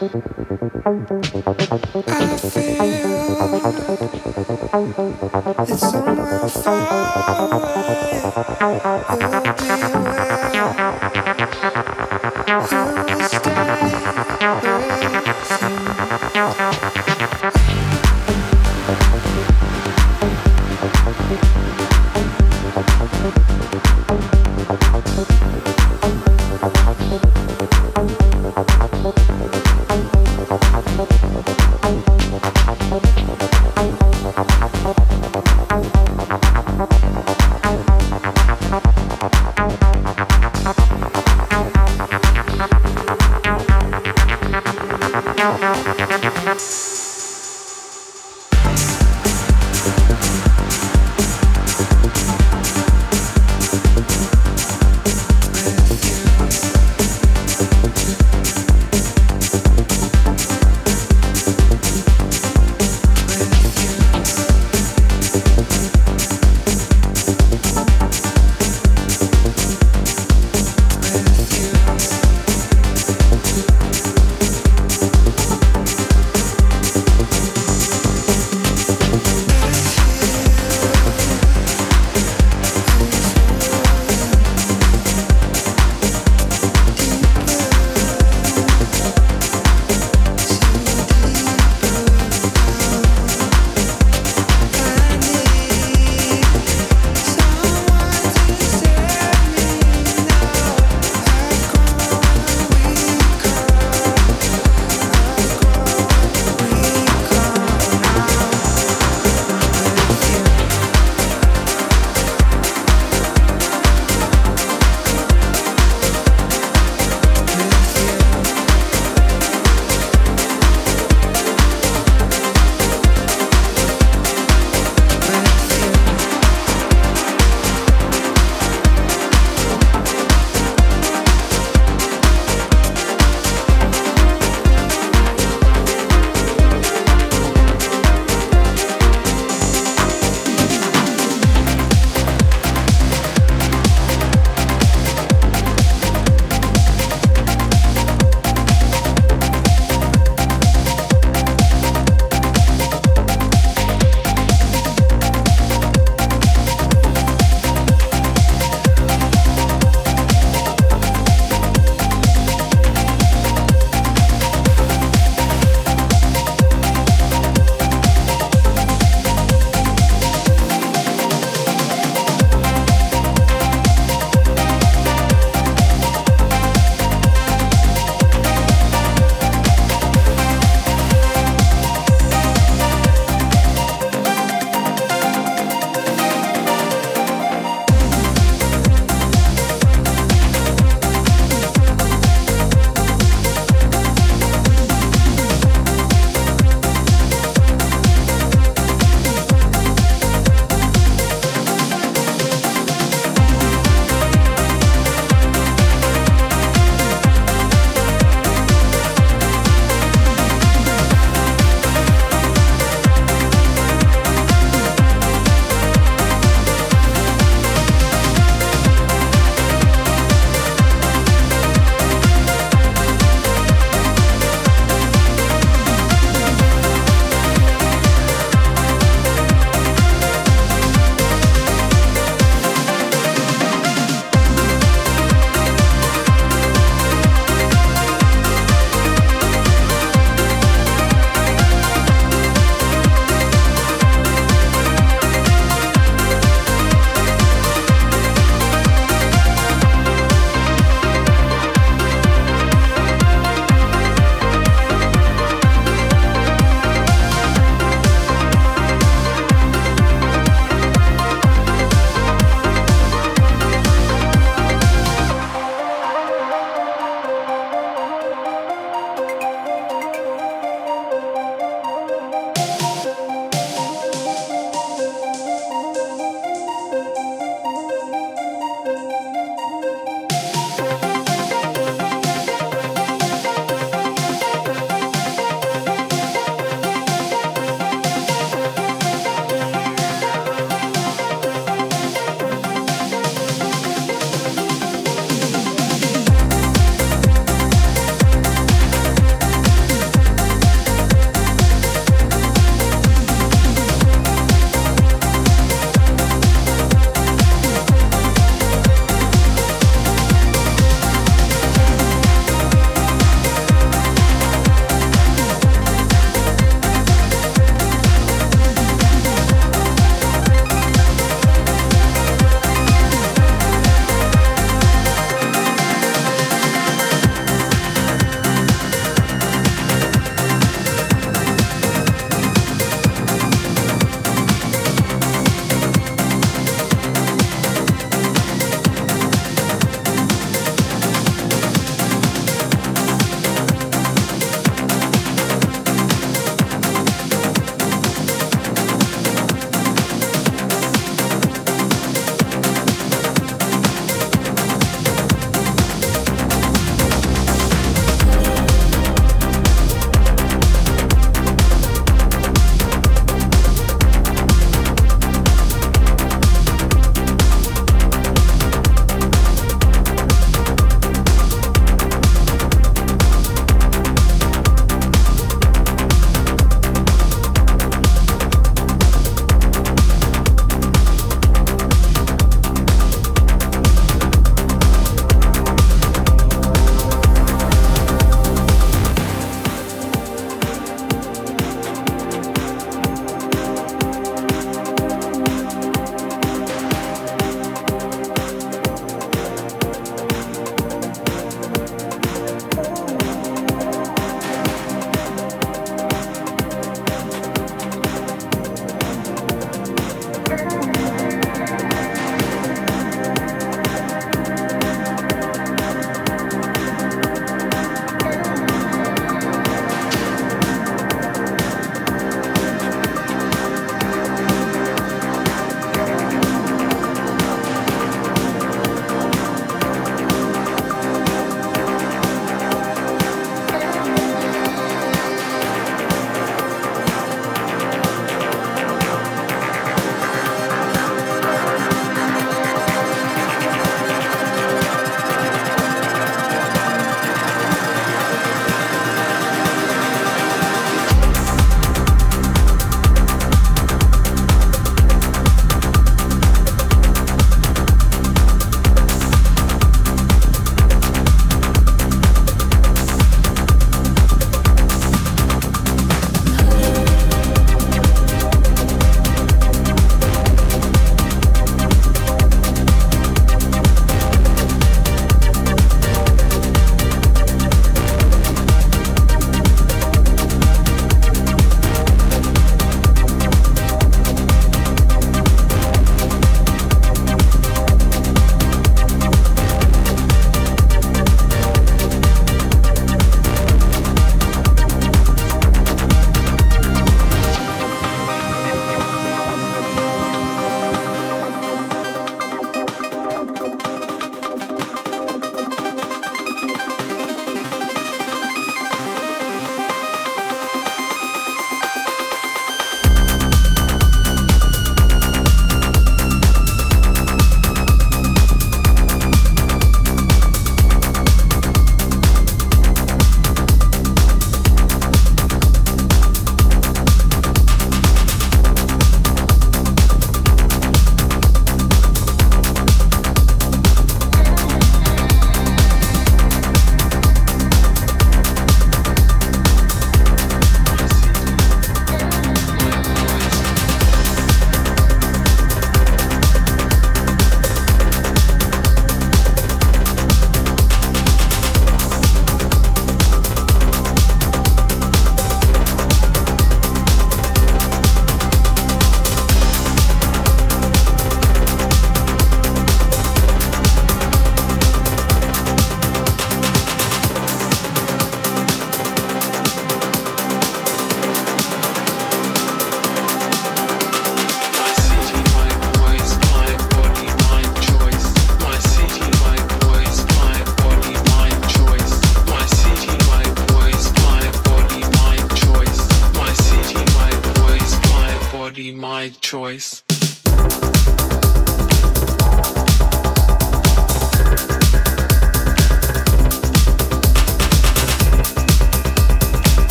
Gracias.